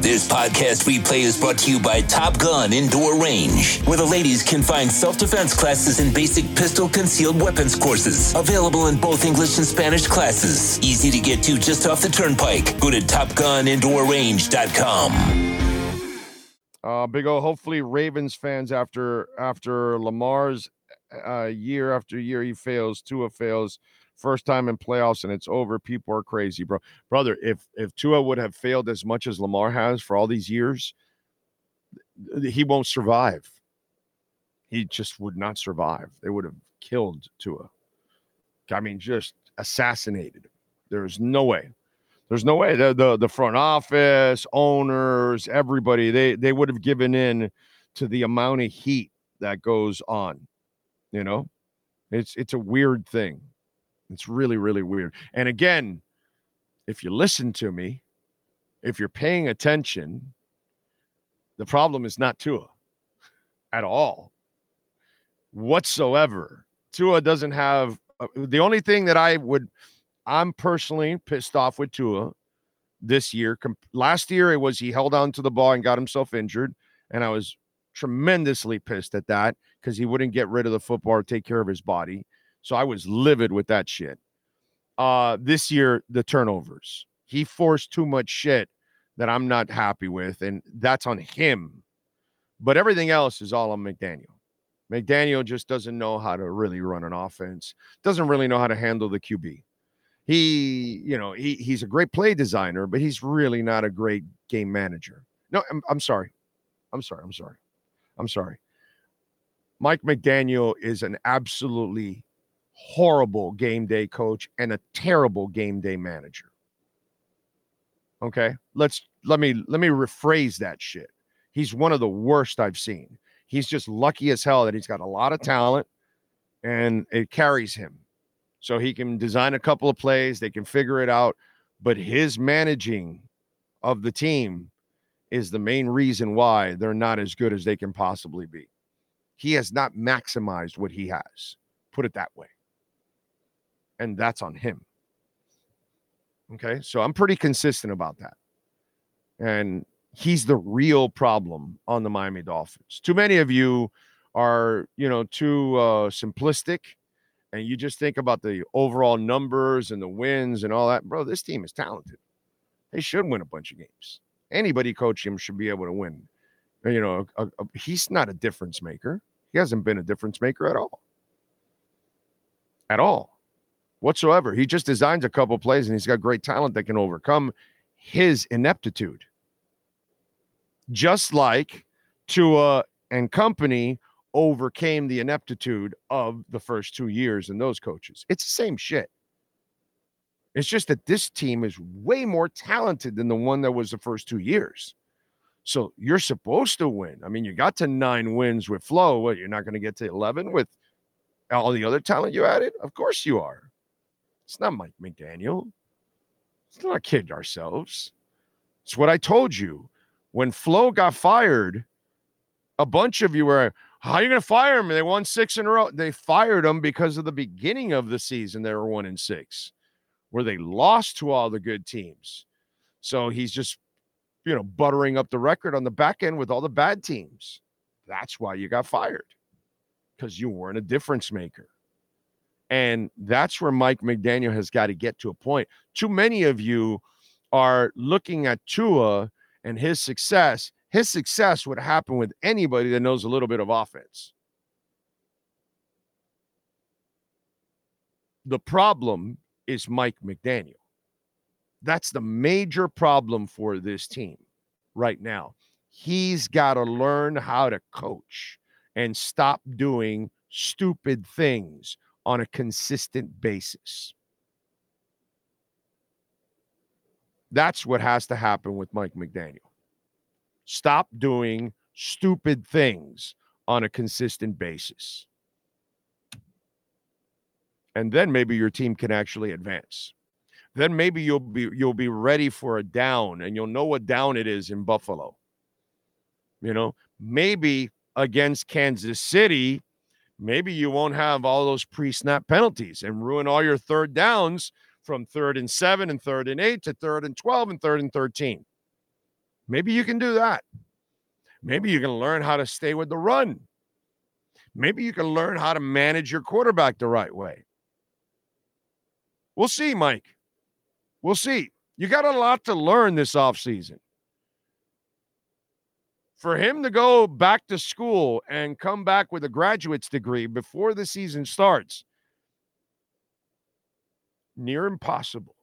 This podcast replay is brought to you by Top Gun Indoor Range, where the ladies can find self defense classes and basic pistol concealed weapons courses. Available in both English and Spanish classes. Easy to get to just off the turnpike. Go to TopGunIndoorRange.com. Uh, big O. Hopefully, Ravens fans after after Lamar's uh, year after year he fails, Tua fails, first time in playoffs, and it's over. People are crazy, bro. Brother, if if Tua would have failed as much as Lamar has for all these years, he won't survive. He just would not survive. They would have killed Tua. I mean, just assassinated. There's no way. There's no way the, the the front office, owners, everybody they they would have given in to the amount of heat that goes on. You know, it's it's a weird thing. It's really really weird. And again, if you listen to me, if you're paying attention, the problem is not Tua at all, whatsoever. Tua doesn't have uh, the only thing that I would I'm personally pissed off with Tua this year. Last year, it was he held on to the ball and got himself injured. And I was tremendously pissed at that because he wouldn't get rid of the football or take care of his body. So I was livid with that shit. Uh, this year, the turnovers. He forced too much shit that I'm not happy with, and that's on him. But everything else is all on McDaniel. McDaniel just doesn't know how to really run an offense, doesn't really know how to handle the QB he, you know, he he's a great play designer, but he's really not a great game manager. No, I'm, I'm sorry. I'm sorry. I'm sorry. I'm sorry. Mike McDaniel is an absolutely horrible game day coach and a terrible game day manager. Okay? Let's let me let me rephrase that shit. He's one of the worst I've seen. He's just lucky as hell that he's got a lot of talent and it carries him so he can design a couple of plays, they can figure it out. But his managing of the team is the main reason why they're not as good as they can possibly be. He has not maximized what he has, put it that way. And that's on him. Okay. So I'm pretty consistent about that. And he's the real problem on the Miami Dolphins. Too many of you are, you know, too uh, simplistic and you just think about the overall numbers and the wins and all that, bro, this team is talented. They should win a bunch of games. Anybody coaching him should be able to win. You know, a, a, he's not a difference maker. He hasn't been a difference maker at all. At all. Whatsoever. He just designs a couple plays and he's got great talent that can overcome his ineptitude. Just like Tua and company overcame the ineptitude of the first two years and those coaches. It's the same shit. It's just that this team is way more talented than the one that was the first two years. So you're supposed to win. I mean, you got to nine wins with Flo. What, you're not going to get to 11 with all the other talent you added? Of course you are. It's not Mike McDaniel. Let's not kid ourselves. It's what I told you. When Flo got fired, a bunch of you were, how are you going to fire him? They won six in a row. They fired him because of the beginning of the season. They were one in six, where they lost to all the good teams. So he's just, you know, buttering up the record on the back end with all the bad teams. That's why you got fired because you weren't a difference maker. And that's where Mike McDaniel has got to get to a point. Too many of you are looking at Tua and his success his success would happen with anybody that knows a little bit of offense. The problem is Mike McDaniel. That's the major problem for this team right now. He's got to learn how to coach and stop doing stupid things on a consistent basis. That's what has to happen with Mike McDaniel. Stop doing stupid things on a consistent basis. And then maybe your team can actually advance. Then maybe you'll be you'll be ready for a down and you'll know what down it is in Buffalo. You know, maybe against Kansas City, maybe you won't have all those pre-snap penalties and ruin all your third downs from third and seven and third and eight to third and 12 and third and 13. Maybe you can do that. Maybe you can learn how to stay with the run. Maybe you can learn how to manage your quarterback the right way. We'll see, Mike. We'll see. You got a lot to learn this offseason. For him to go back to school and come back with a graduate's degree before the season starts, near impossible.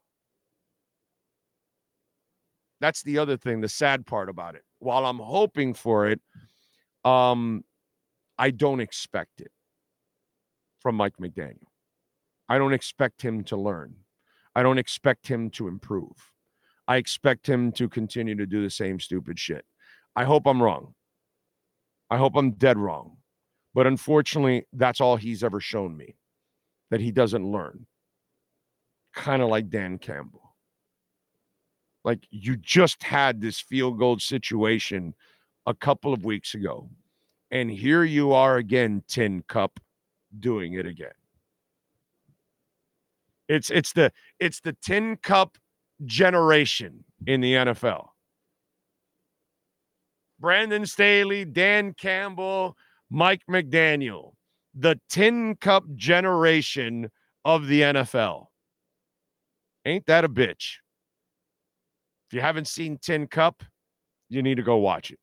That's the other thing, the sad part about it. While I'm hoping for it, um, I don't expect it from Mike McDaniel. I don't expect him to learn. I don't expect him to improve. I expect him to continue to do the same stupid shit. I hope I'm wrong. I hope I'm dead wrong. But unfortunately, that's all he's ever shown me that he doesn't learn. Kind of like Dan Campbell. Like you just had this field goal situation a couple of weeks ago. And here you are again, Tin Cup, doing it again. It's it's the it's the Tin Cup generation in the NFL. Brandon Staley, Dan Campbell, Mike McDaniel, the Tin Cup generation of the NFL. Ain't that a bitch? If you haven't seen Tin Cup, you need to go watch it.